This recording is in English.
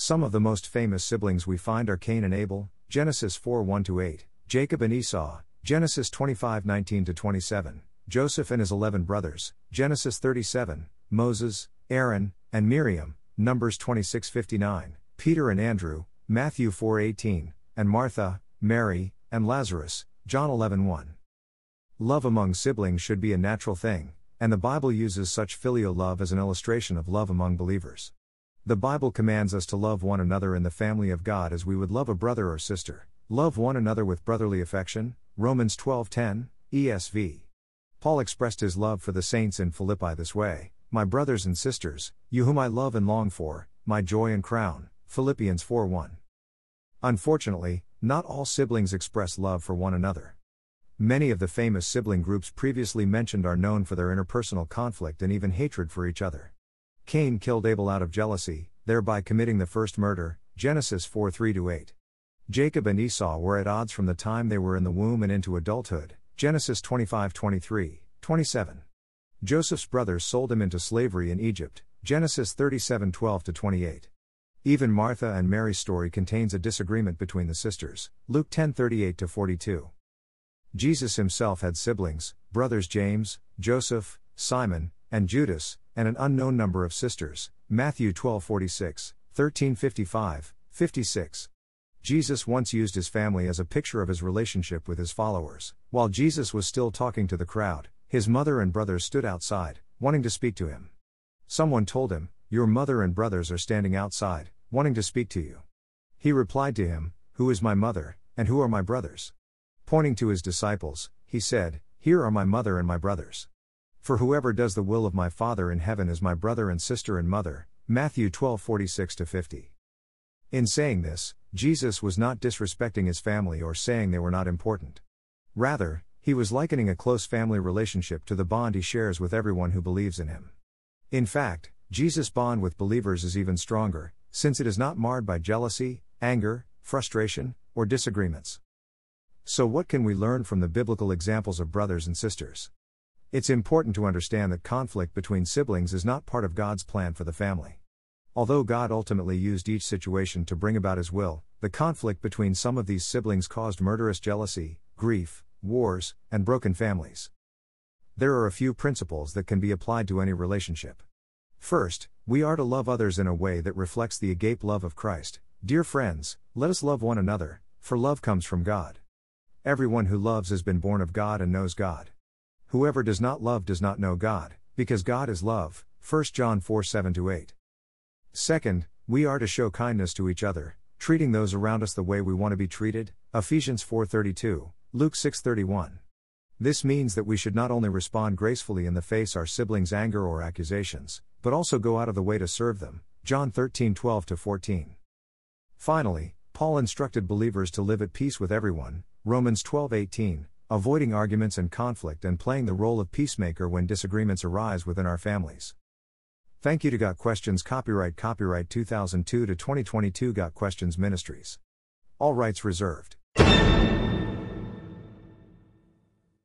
Some of the most famous siblings we find are Cain and Abel, Genesis 4 1 8, Jacob and Esau, Genesis 25 19 27, Joseph and his eleven brothers, Genesis 37, Moses, Aaron, and Miriam, Numbers 26 59, Peter and Andrew, Matthew 4 18, and Martha, Mary, and Lazarus, John 11 1. Love among siblings should be a natural thing, and the Bible uses such filial love as an illustration of love among believers. The Bible commands us to love one another in the family of God as we would love a brother or sister. Love one another with brotherly affection. Romans 12:10, ESV. Paul expressed his love for the saints in Philippi this way: My brothers and sisters, you whom I love and long for, my joy and crown. Philippians 4:1. Unfortunately, not all siblings express love for one another. Many of the famous sibling groups previously mentioned are known for their interpersonal conflict and even hatred for each other. Cain killed Abel out of jealousy, thereby committing the first murder, Genesis 4 3 8. Jacob and Esau were at odds from the time they were in the womb and into adulthood, Genesis 25 23, 27. Joseph's brothers sold him into slavery in Egypt, Genesis 37 12 28. Even Martha and Mary's story contains a disagreement between the sisters, Luke 10 38 42. Jesus himself had siblings, brothers James, Joseph, Simon, and Judas, and an unknown number of sisters, Matthew 12:46, 13:55, 56. Jesus once used his family as a picture of his relationship with his followers. While Jesus was still talking to the crowd, his mother and brothers stood outside, wanting to speak to him. Someone told him, Your mother and brothers are standing outside, wanting to speak to you. He replied to him, Who is my mother, and who are my brothers? Pointing to his disciples, he said, Here are my mother and my brothers. For whoever does the will of my Father in heaven is my brother and sister and mother. Matthew 12:46 50. In saying this, Jesus was not disrespecting his family or saying they were not important. Rather, he was likening a close family relationship to the bond he shares with everyone who believes in him. In fact, Jesus' bond with believers is even stronger, since it is not marred by jealousy, anger, frustration, or disagreements. So, what can we learn from the biblical examples of brothers and sisters? It's important to understand that conflict between siblings is not part of God's plan for the family. Although God ultimately used each situation to bring about His will, the conflict between some of these siblings caused murderous jealousy, grief, wars, and broken families. There are a few principles that can be applied to any relationship. First, we are to love others in a way that reflects the agape love of Christ. Dear friends, let us love one another, for love comes from God. Everyone who loves has been born of God and knows God. Whoever does not love does not know God, because God is love. 1 John 4 7 8. Second, we are to show kindness to each other, treating those around us the way we want to be treated. Ephesians 4:32, Luke 6:31. This means that we should not only respond gracefully in the face our siblings' anger or accusations, but also go out of the way to serve them. John 13:12 14. Finally, Paul instructed believers to live at peace with everyone, Romans 12:18, avoiding arguments and conflict and playing the role of peacemaker when disagreements arise within our families. Thank you to Got Questions Copyright Copyright 2002 to 2022 Got Questions Ministries. All rights reserved.